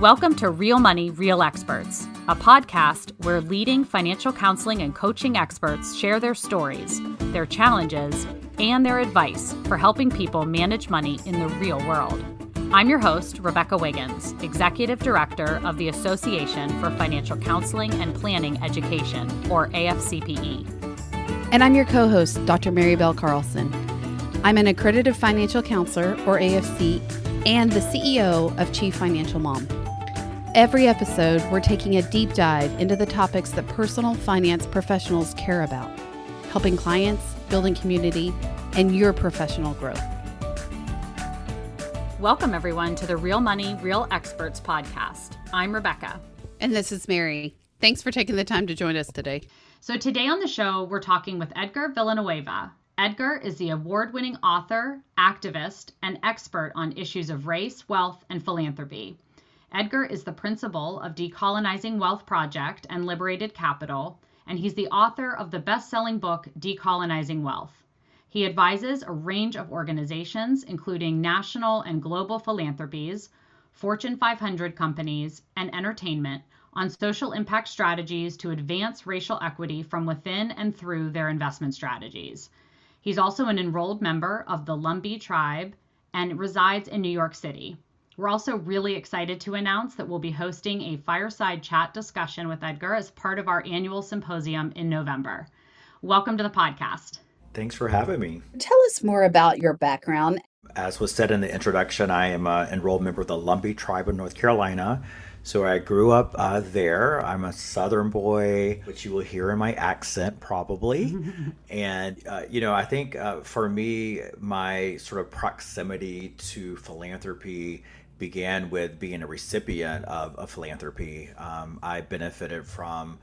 Welcome to Real Money, Real Experts, a podcast where leading financial counseling and coaching experts share their stories, their challenges, and their advice for helping people manage money in the real world. I'm your host, Rebecca Wiggins, Executive Director of the Association for Financial Counseling and Planning Education, or AFCPE. And I'm your co host, Dr. Mary Bell Carlson. I'm an accredited financial counselor, or AFC, and the CEO of Chief Financial Mom. Every episode, we're taking a deep dive into the topics that personal finance professionals care about, helping clients, building community, and your professional growth. Welcome, everyone, to the Real Money, Real Experts podcast. I'm Rebecca. And this is Mary. Thanks for taking the time to join us today. So, today on the show, we're talking with Edgar Villanueva. Edgar is the award winning author, activist, and expert on issues of race, wealth, and philanthropy. Edgar is the principal of Decolonizing Wealth Project and Liberated Capital, and he's the author of the best selling book, Decolonizing Wealth. He advises a range of organizations, including national and global philanthropies, Fortune 500 companies, and entertainment, on social impact strategies to advance racial equity from within and through their investment strategies. He's also an enrolled member of the Lumbee tribe and resides in New York City. We're also really excited to announce that we'll be hosting a fireside chat discussion with Edgar as part of our annual symposium in November. Welcome to the podcast. Thanks for having me. Tell us more about your background. As was said in the introduction, I am an enrolled member of the Lumbee tribe of North Carolina. So I grew up uh, there. I'm a Southern boy, which you will hear in my accent probably. and, uh, you know, I think uh, for me, my sort of proximity to philanthropy began with being a recipient of, of philanthropy. Um, I benefited from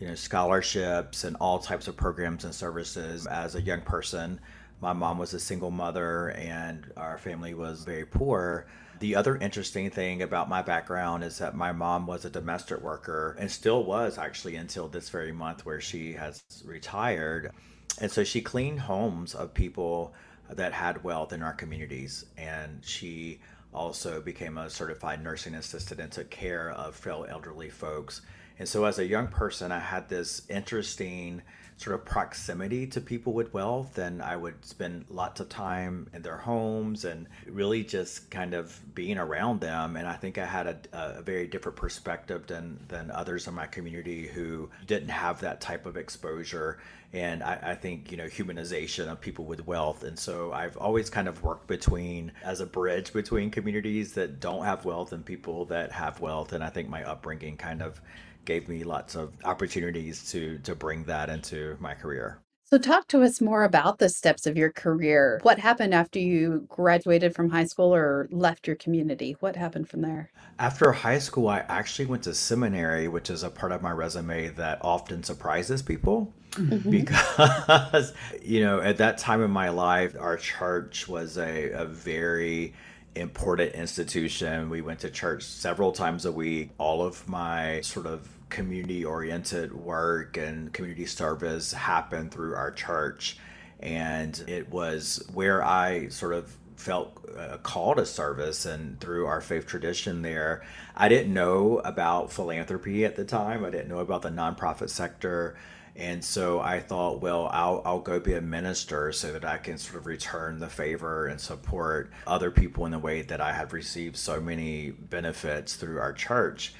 you know scholarships and all types of programs and services as a young person. My mom was a single mother and our family was very poor. The other interesting thing about my background is that my mom was a domestic worker and still was actually until this very month where she has retired. And so she cleaned homes of people that had wealth in our communities and she also became a certified nursing assistant and took care of frail elderly folks. And so, as a young person, I had this interesting sort of proximity to people with wealth, and I would spend lots of time in their homes and really just kind of being around them. And I think I had a, a very different perspective than than others in my community who didn't have that type of exposure. And I, I, think you know humanization of people with wealth. And so i've always kind of worked between as a bridge between communities that don't have wealth and people that have wealth. And i think my upbringing kind of gave me lots of opportunities to to bring that into my career so, talk to us more about the steps of your career. What happened after you graduated from high school or left your community? What happened from there? After high school, I actually went to seminary, which is a part of my resume that often surprises people. Mm-hmm. Because, you know, at that time in my life, our church was a, a very important institution. We went to church several times a week. All of my sort of community oriented work and community service happened through our church. And it was where I sort of felt a call to service and through our faith tradition there. I didn't know about philanthropy at the time, I didn't know about the nonprofit sector. And so I thought, well, I'll, I'll go be a minister so that I can sort of return the favor and support other people in the way that I have received so many benefits through our church.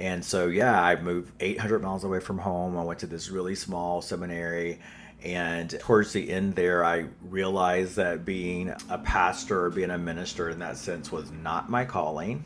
And so, yeah, I moved 800 miles away from home. I went to this really small seminary. And towards the end there, I realized that being a pastor or being a minister in that sense was not my calling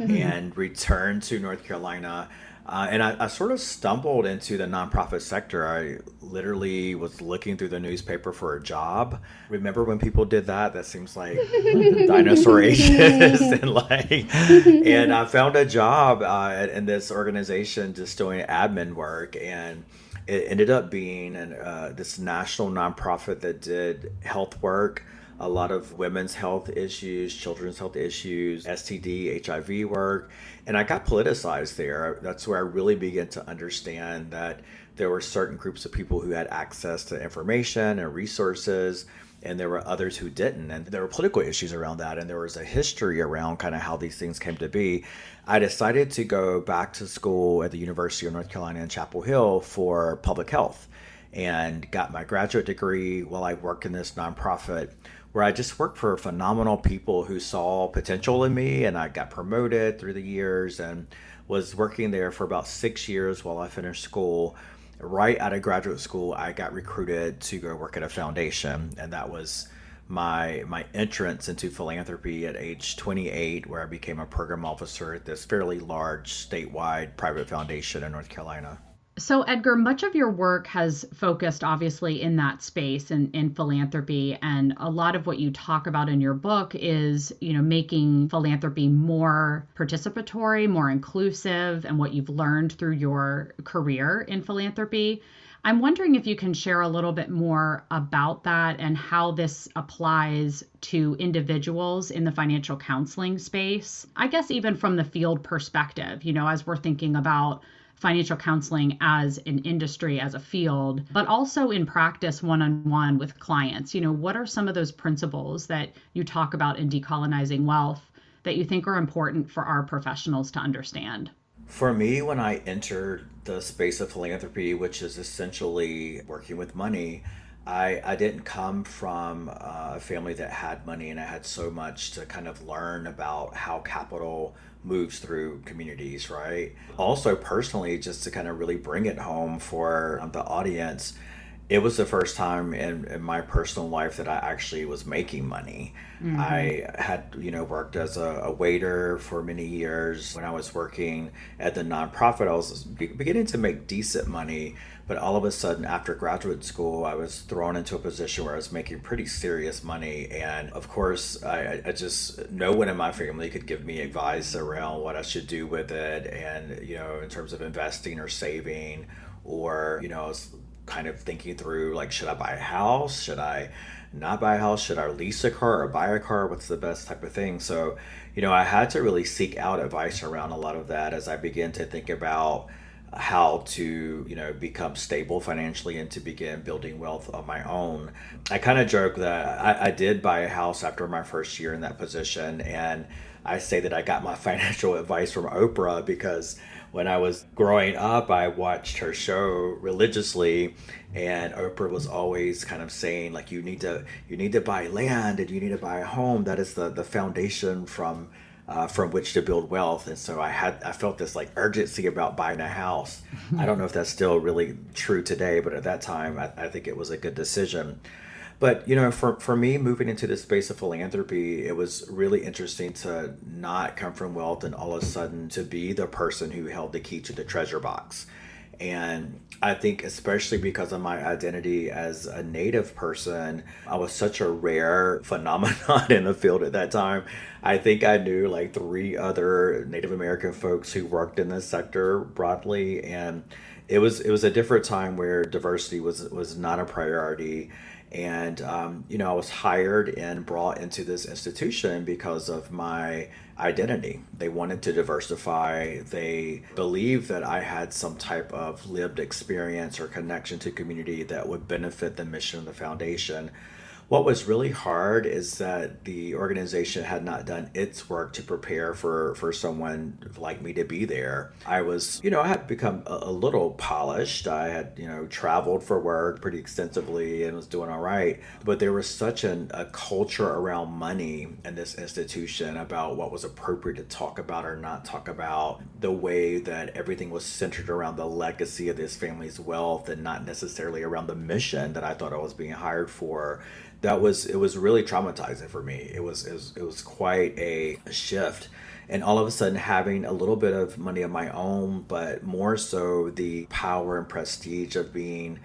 mm-hmm. and returned to North Carolina uh, and I, I, sort of stumbled into the nonprofit sector. I literally was looking through the newspaper for a job. Remember when people did that? That seems like dinosaur ages, and like, and I found a job uh, in this organization just doing admin work, and it ended up being an, uh, this national nonprofit that did health work a lot of women's health issues, children's health issues, STD, HIV work. And I got politicized there. That's where I really began to understand that there were certain groups of people who had access to information and resources and there were others who didn't and there were political issues around that and there was a history around kind of how these things came to be i decided to go back to school at the university of north carolina in chapel hill for public health and got my graduate degree while i worked in this nonprofit where i just worked for phenomenal people who saw potential in me and i got promoted through the years and was working there for about six years while i finished school right out of graduate school, I got recruited to go work at a foundation, and that was my my entrance into philanthropy at age 28 where I became a program officer at this fairly large statewide private foundation in North Carolina. So, Edgar, much of your work has focused obviously in that space and in philanthropy. And a lot of what you talk about in your book is, you know, making philanthropy more participatory, more inclusive, and what you've learned through your career in philanthropy. I'm wondering if you can share a little bit more about that and how this applies to individuals in the financial counseling space. I guess, even from the field perspective, you know, as we're thinking about financial counseling as an industry, as a field, but also in practice one on one with clients. You know, what are some of those principles that you talk about in decolonizing wealth that you think are important for our professionals to understand? For me, when I entered the space of philanthropy, which is essentially working with money, I, I didn't come from uh, a family that had money and I had so much to kind of learn about how capital moves through communities, right? Also, personally, just to kind of really bring it home for um, the audience, it was the first time in, in my personal life that I actually was making money. Mm-hmm. I had, you know, worked as a, a, waiter for many years. When I was working at the nonprofit, I was beginning to make decent money. But all of a sudden, after graduate school, I was thrown into a position where I was making pretty serious money. And of course, I, I just, no one in my family could give me advice around what I should do with it. And, you know, in terms of investing or saving, or, you know, I was kind of thinking through like, should I buy a house? Should I not buy a house? Should I lease a car or buy a car? What's the best type of thing? So, you know, I had to really seek out advice around a lot of that as I began to think about how to you know become stable financially and to begin building wealth on my own. I kind of joke that I, I, did buy a house after my first year in that position and i say that i got my financial advice from oprah because when i was growing up i watched her show religiously and oprah was always kind of saying like you need to you need to buy land and you need to buy a home. That is the the foundation from uh, from which to build wealth. And so I had I felt this like urgency about buying a house. I don't know if that's still really true today, but at that time I, I think it was a good decision. But you know, for for me, moving into the space of philanthropy, it was really interesting to not come from wealth and all of a sudden to be the person who held the key to the treasure box. And I think, especially because of my identity as a Native person, I was such a rare phenomenon in the field at that time. I think I knew like three other Native American folks who worked in this sector broadly, and it was it was a different time where diversity was was not a priority and um, you know i was hired and brought into this institution because of my identity. They wanted to diversify. They believed that i had some type of lived experience or connection to community that would benefit the mission of the foundation what was really hard is that the organization had not done its work to prepare for for someone like me to be there. I was, you know, I had become a, a little polished. I had, you know, traveled for work pretty extensively and was doing all right. But there was such an, a culture around money in this institution about what was appropriate to talk about or not talk about. The way that everything was centered around the legacy of this family's wealth and not necessarily around the mission that I thought I was being hired for that was it was really traumatizing for me. It was it was, it was quite a shift and all of a sudden having a little bit of money of my own, but more so the power and prestige of being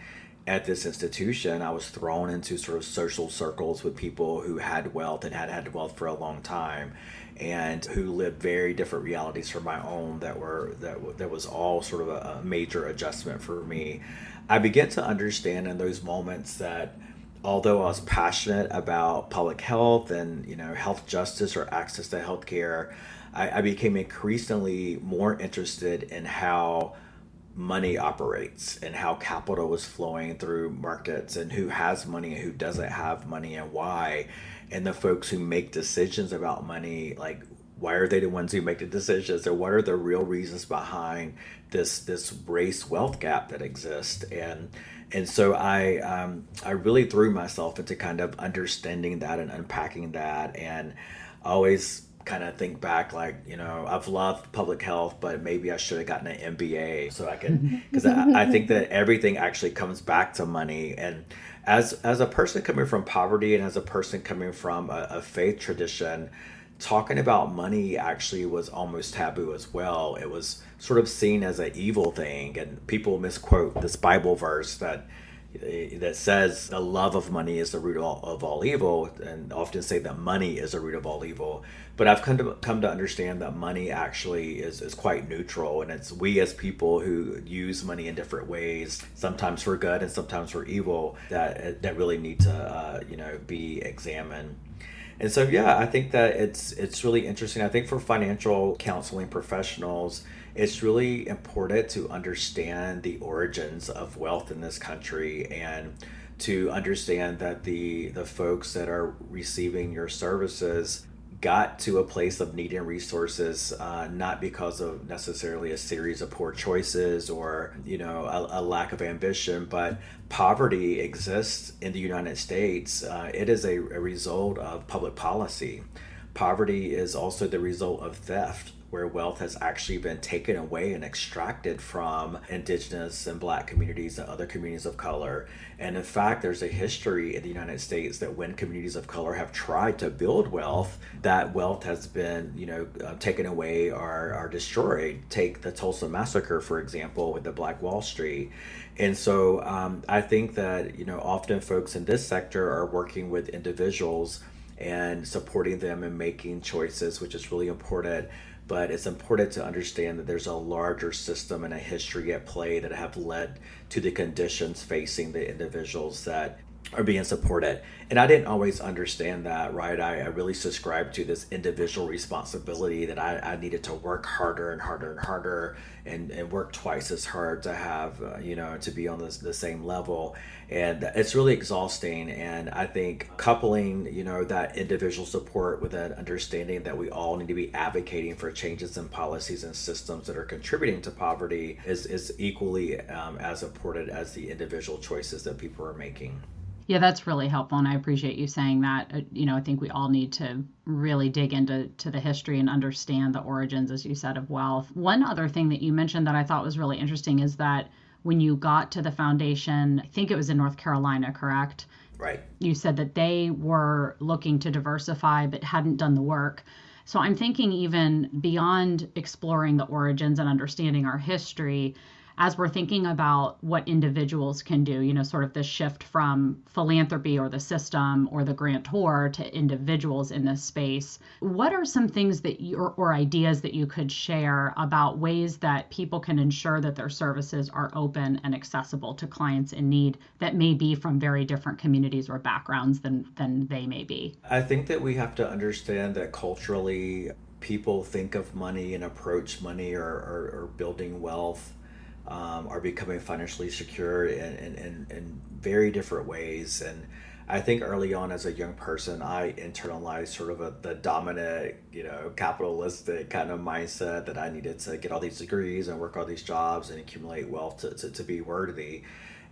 at this institution, I was thrown into sort of social circles with people who had wealth and had had wealth for a long time and who lived very different realities from my own that were that that was all sort of a, a major adjustment for me. I began to understand in those moments that although I was passionate about public health and you know health justice or access to healthcare, I, I became increasingly more interested in how money operates and how capital is flowing through markets and who has money and who doesn't have money and why. And the folks who make decisions about money like why are they the ones who make the decisions or what are the real reasons behind this this race wealth gap that exists? And and so I um, I really threw myself into kind of understanding that and unpacking that and always kind of think back like you know i've loved public health but maybe i should have gotten an mba so i can because I, I, think that everything actually comes back to money. And as as a person coming from poverty and as a person coming from a, a faith tradition talking about money actually was almost taboo as well. It was sort of seen as an evil thing and people misquote this bible verse that that says the love of money is the root of all, of all evil and often say that money is the root of all evil. But i've come to come to understand that money actually is, is quite neutral and it's we as people who use money in different ways sometimes for good and sometimes for evil that that really need to uh, you know be examined and so yeah i think that it's it's really interesting. I think for financial counseling professionals it's really important to understand the origins of wealth in this country and to understand that the the folks that are receiving your services got to a place of needing resources uh, not because of necessarily a series of poor choices or you know a, a lack of ambition but poverty exists in the united states. Uh, it is a, a result of public policy. Poverty is also the result of theft where wealth has actually been taken away and extracted from indigenous and black communities and other communities of color. And in fact, there's a history in the United States that when communities of color have tried to build wealth, that wealth has been, you know, uh, taken away or, or destroyed. Take the Tulsa Massacre, for example, with the Black Wall Street. And so um, I think that, you know, often folks in this sector are working with individuals and supporting them and making choices, which is really important but it's important to understand that there's a larger system and a history at play that have led to the conditions facing the individuals that are being supported. And I didn't always understand that, right? I, I really subscribed to this individual responsibility that I, I, needed to work harder and harder and harder and, and work twice as hard to have, uh, you know, to be on the, the same level. And it's really exhausting. And I think coupling, you know, that individual support with that understanding that we all need to be advocating for changes in policies and systems that are contributing to poverty is, is equally um, as important as the individual choices that people are making. Yeah, that's really helpful, and I appreciate you saying that. Uh, you know, I think we all need to really dig into to the history and understand the origins, as you said, of wealth. One other thing that you mentioned that I thought was really interesting is that when you got to the foundation, I think it was in North Carolina, correct? Right. You said that they were looking to diversify but hadn't done the work. So I'm thinking even beyond exploring the origins and understanding our history, as we're thinking about what individuals can do, you know, sort of the shift from philanthropy or the system or the grantor to individuals in this space, what are some things that you or, or ideas that you could share about ways that people can ensure that their services are open and accessible to clients in need that may be from very different communities or backgrounds than than they may be? I think that we have to understand that culturally people think of money and approach money or, or, or building wealth um, are becoming financially secure in, in, in, in, very different ways. And I think early on as a young person, I internalized sort of a, the dominant, you know, capitalistic kind of mindset that I needed to get all these degrees and work all these jobs and accumulate wealth to, to, to be worthy.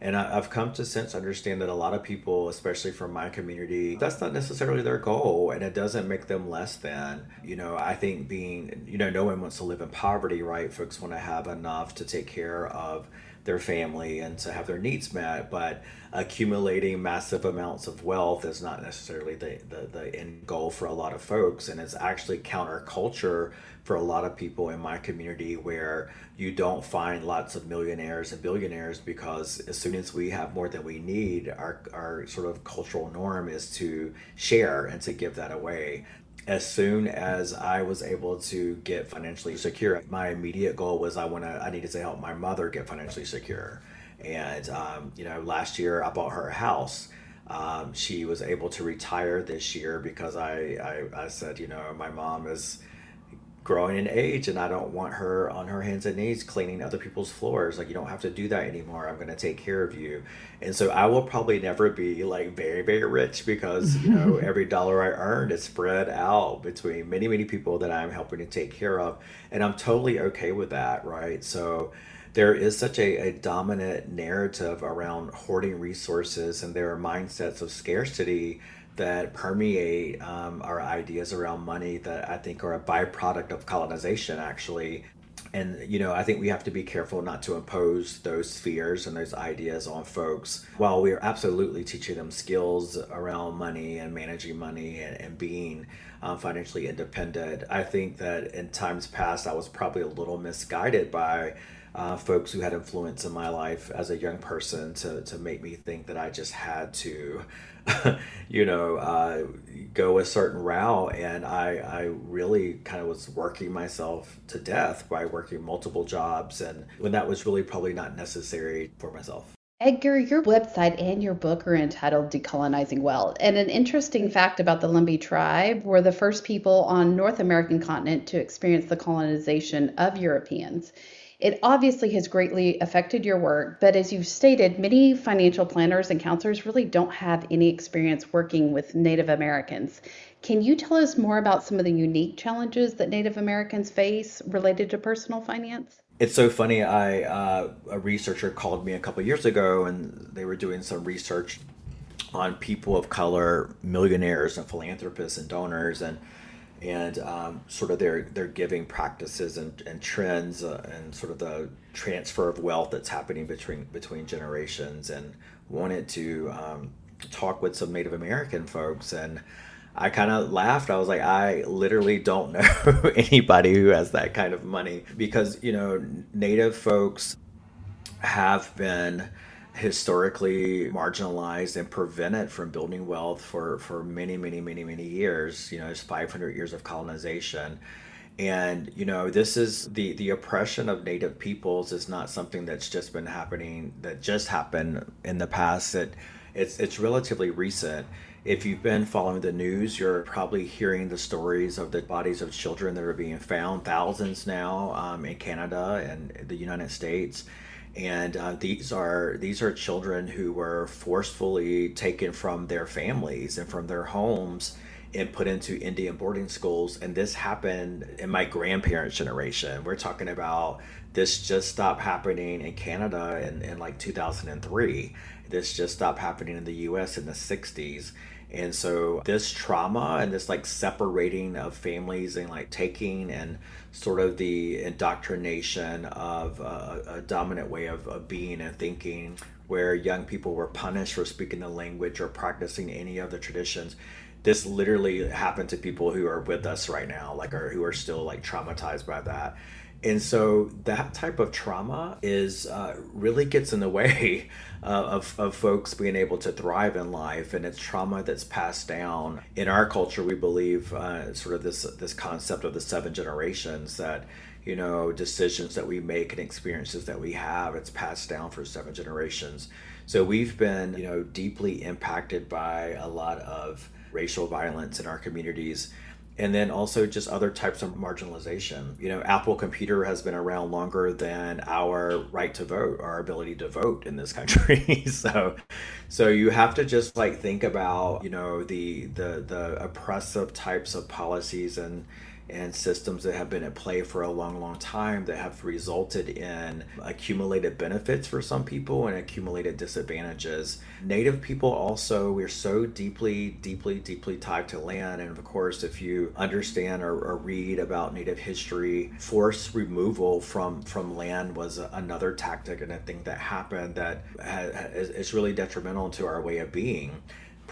And I, have come to since understand that a lot of people, especially from my community, that's not necessarily their goal and it doesn't make them less than. You know, I think being, you know, no one wants to live in poverty, right? Folks want to have enough to take care of their family and to have their needs met but accumulating massive amounts of wealth is not necessarily the, the, the end goal for a lot of folks. And it's actually counterculture for a lot of people in my community where you don't find lots of millionaires and billionaires because as soon as we have more than we need our, our sort of cultural norm is to share and to give that away as soon as I was able to get financially secure, my immediate goal was I want to I needed to help my mother get financially secure. And um, you know, last year I bought her a house. Um, she was able to retire this year because I, I, I said, you know, my mom is growing in age and I don't want her on her hands and knees cleaning other people's floors. Like, you don't have to do that anymore. I'm going to take care of you. And so I will probably never be like very, very rich because, you know, every dollar I earned is spread out between many, many people that I'm helping to take care of. And I'm totally okay with that, right? So, there is such a, a dominant narrative around hoarding resources and there are mindsets of scarcity that permeate um, our ideas around money that I think are a byproduct of colonization, actually. And, you know, I think we have to be careful not to impose those fears and those ideas on folks. While we are absolutely teaching them skills around money and managing money and, and being um, financially independent, I think that in times past, I was probably a little misguided by uh, folks who had influence in my life as a young person to, to make me think that I just had to, you know, uh, go a certain route. And I, I really kind of was working myself to death by working multiple jobs. And when that was really probably not necessary for myself. Edgar, your website and your book are entitled Decolonizing Wealth. And an interesting fact about the Lumbee tribe were the first people on North American continent to experience the colonization of Europeans. It obviously has greatly affected your work, but as you've stated, many financial planners and counselors really don't have any experience working with Native Americans. Can you tell us more about some of the unique challenges that Native Americans face related to personal finance? It's so funny. I uh, a researcher called me a couple years ago, and they were doing some research on people of color, millionaires and philanthropists and donors, and and um, sort of their their giving practices and, and trends uh, and sort of the transfer of wealth that's happening between between generations and wanted to um, talk with some Native American folks and I kind of laughed. I was like, I literally don't know anybody who has that kind of money because you know Native folks have been historically marginalized and prevented from building wealth for, for many, many, many, many years. You know, it's 500 years of colonization. And, you know, this is the, the oppression of Native peoples is not something that's just been happening, that just happened in the past. It, it's, it's relatively recent. If you've been following the news, you're probably hearing the stories of the bodies of children that are being found, thousands now um, in Canada and the United States and uh, these are these are children who were forcefully taken from their families and from their homes and put into Indian boarding schools. And this happened in my grandparents' generation. We're talking about this just stopped happening in Canada in, in like 2003. This just stopped happening in the US in the 60s. And so this trauma and this like separating of families and like taking and sort of the indoctrination of a, a dominant way of, of being and thinking where young people were punished for speaking the language or practicing any of the traditions this literally happened to people who are with us right now like or who are still like traumatized by that and so that type of trauma is uh, really gets in the way uh, of, of folks being able to thrive in life. And it's trauma that's passed down. In our culture we believe uh, sort of this this concept of the seven generations that you know decisions that we make and experiences that we have it's passed down for seven generations. So we've been you know deeply impacted by a lot of racial violence in our communities and then also just other types of marginalization. You know, Apple Computer has been around longer than our right to vote, our ability to vote in this country. so, so you have to just like think about you know the the the oppressive types of policies and and systems that have been at play for a long, long time that have resulted in accumulated benefits for some people and accumulated disadvantages. Native people also, we're so deeply, deeply, deeply tied to land. And of course, if you understand or, or read about Native history, forced removal from, from land was another tactic and a thing that happened that is really detrimental to our way of being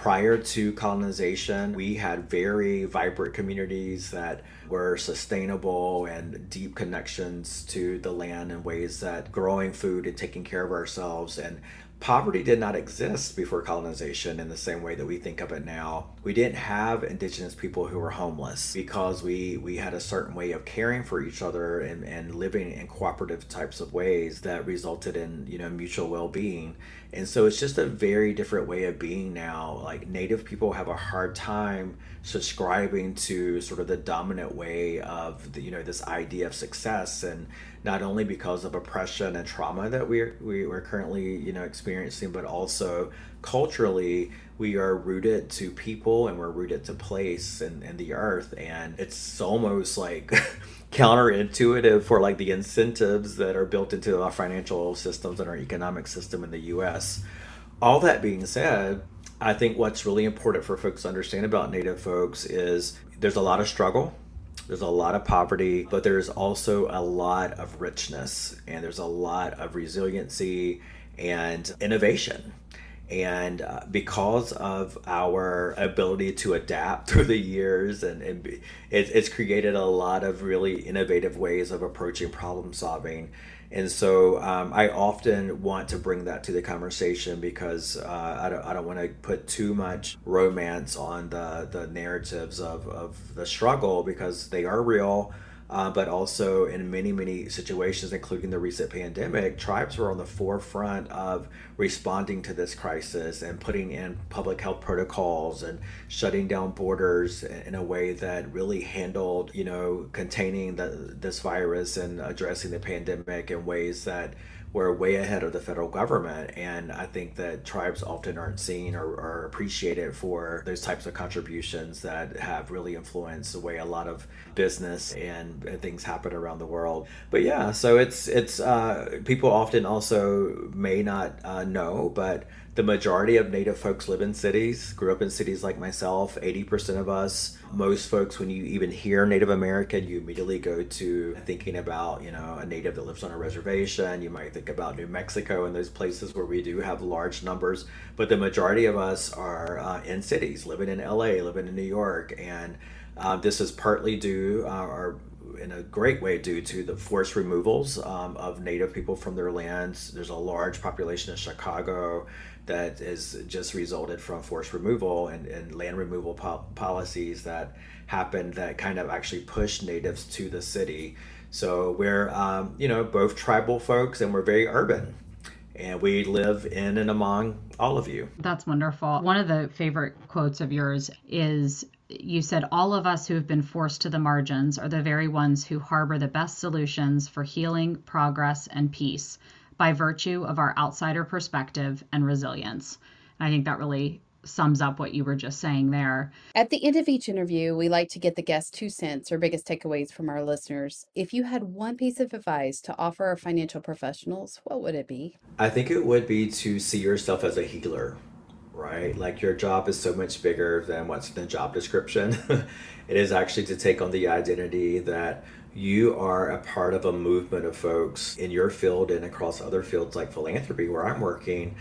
prior to colonization, we had very vibrant communities that were sustainable and deep connections to the land in ways that growing food and taking care of ourselves and poverty did not exist before colonization in the same way that we think of it now. We didn't have indigenous people who were homeless because we, we had a certain way of caring for each other and, and living in cooperative types of ways that resulted in, you know, mutual well-being. And so it's just a very different way of being now. Like Native people have a hard time subscribing to sort of the dominant way of the, you know this idea of success, and not only because of oppression and trauma that we're we, we're currently you know experiencing, but also culturally we are rooted to people and we're rooted to place and, and the earth, and it's almost like. counterintuitive for like the incentives that are built into our financial systems and our economic system in the US. All that being said, I think what's really important for folks to understand about Native folks is there's a lot of struggle, there's a lot of poverty, but there's also a lot of richness and there's a lot of resiliency and innovation. And uh, because of our ability to adapt through the years, and, it, it's created a lot of really innovative ways of approaching problem solving. And so um, I often want to bring that to the conversation because uh, I don't, I don't want to put too much romance on the, the narratives of, of the struggle because they are real uh, but also in many, many situations, including the recent pandemic, tribes were on the forefront of responding to this crisis and putting in public health protocols and shutting down borders in a way that really handled, you know, containing the, this virus and addressing the pandemic in ways that we're way ahead of the federal government. And I think that tribes often aren't seen or, or appreciated for those types of contributions that have really influenced the way a lot of business and, and things happen around the world. But yeah, so it's it's uh, people often also may not uh, know, but the majority of native folks live in cities grew up in cities like myself 80% of us most folks when you even hear native american you immediately go to thinking about you know a native that lives on a reservation you might think about new mexico and those places where we do have large numbers but the majority of us are uh, in cities living in la living in new york and uh, this is partly due uh, or in a great way due to the forced removals um, of native people from their lands. There's a large population in Chicago that has just resulted from forced removal and, and land removal po- policies that happened that kind of actually pushed natives to the city. So we're, um, you know, both tribal folks and we're very urban. And we live in and among all of you. That's wonderful. One of the favorite quotes of yours is you said all of us who have been forced to the margins are the very ones who harbor the best solutions for healing, progress, and peace by virtue of our outsider perspective and resilience. And I think that really sums up what you were just saying there. At the end of each interview, we like to get the guest two cents or biggest takeaways from our listeners. If you had one piece of advice to offer our financial professionals, what would it be? I think it would be to see yourself as a healer, right? Like your job is so much bigger than what's in the job description. it is actually to take on the identity that you are a part of a movement of folks in your field and across other fields like philanthropy where I'm working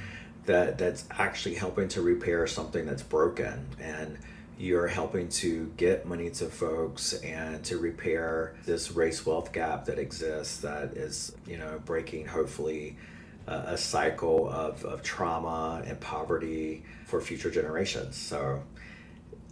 that that's actually helping to repair something that's broken. And you're helping to get money to folks and to repair this race wealth gap that exists that is you know breaking hopefully a, cycle of, of trauma and poverty for future generations. So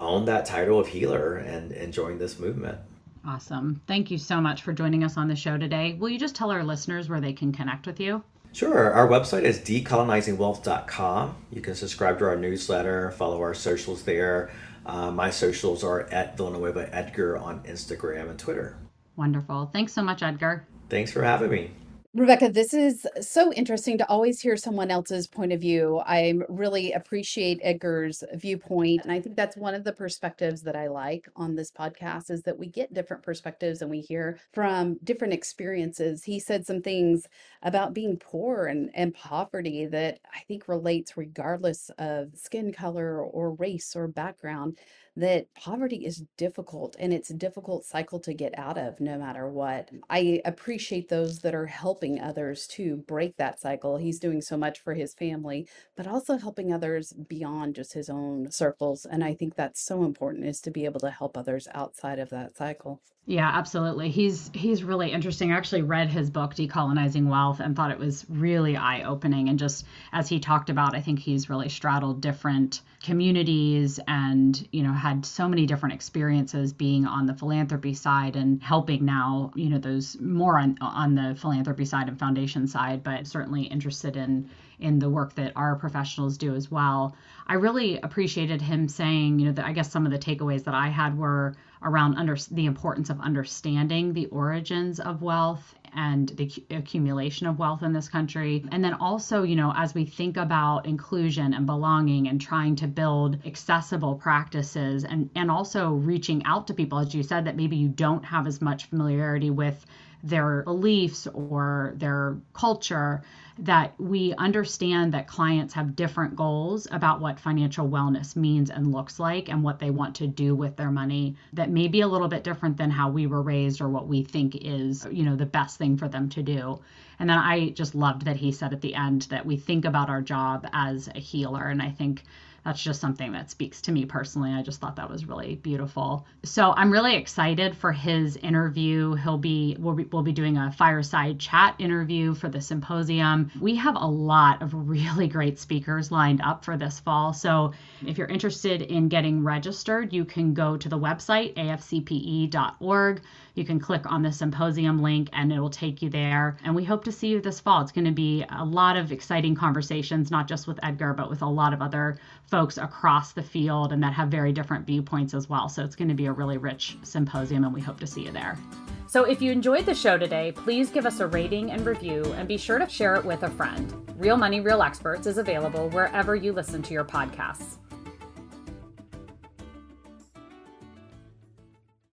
own that title of healer and, and join this movement Awesome. Thank you so much for joining us on the show today. Will you just tell our listeners where they can connect with you? Sure. Our website is decolonizingwealth.com. You can subscribe to our newsletter, follow our socials there. Uh, my socials are at Villanueva Edgar on Instagram and Twitter. Wonderful. Thanks so much, Edgar. Thanks for having me. Rebecca, this is so interesting to always hear someone else's point of view. I really appreciate Edgar's viewpoint. And I think that's one of the perspectives that I like on this podcast is that we get different perspectives and we hear from different experiences. He said some things about being poor and, and poverty that I think relates regardless of skin color or race or background that poverty is difficult and it's a difficult cycle to get out of no matter what. I appreciate those that are helping others to break that cycle. He's doing so much for his family, but also helping others beyond just his own circles. And I think that's so important is to be able to help others outside of that cycle. Yeah, absolutely. He's he's really interesting. I actually read his book Decolonizing Wealth and thought it was really eye-opening and just as he talked about, I think he's really straddled different communities and, you know, had so many different experiences being on the philanthropy side and helping now, you know, those more on on the philanthropy side and foundation side, but certainly interested in in the work that our professionals do as well. I really appreciated him saying, you know, that I guess some of the takeaways that I had were around under the importance of understanding the origins of wealth and the accumulation of wealth in this country. And then also, you know, as we think about inclusion and belonging and trying to build accessible practices and, and also reaching out to people, as you said, that maybe you don't have as much familiarity with their beliefs or their culture that we understand that clients have different goals about what financial wellness means and looks like and what they want to do with their money that may be a little bit different than how we were raised or what we think is you know the best thing for them to do. And then i just loved that he said at the end that we think about our job as a healer. And i think that's just something that speaks to me personally. I just thought that was really beautiful. So I'm really excited for his interview. He'll be we'll be, we'll be doing a fireside chat interview for the symposium. We have a lot of really great speakers lined up for this fall. So if you're interested in getting registered, you can go to the website afcpe.org. You can click on the symposium link and it will take you there. And we hope to see you this fall. It's going to be a lot of exciting conversations, not just with Edgar, but with a lot of other folks across the field and that have very different viewpoints as well. So it's going to be a really rich symposium and we hope to see you there. So if you enjoyed the show today, please give us a rating and review and be sure to share it with a friend. Real Money, Real Experts is available wherever you listen to your podcasts.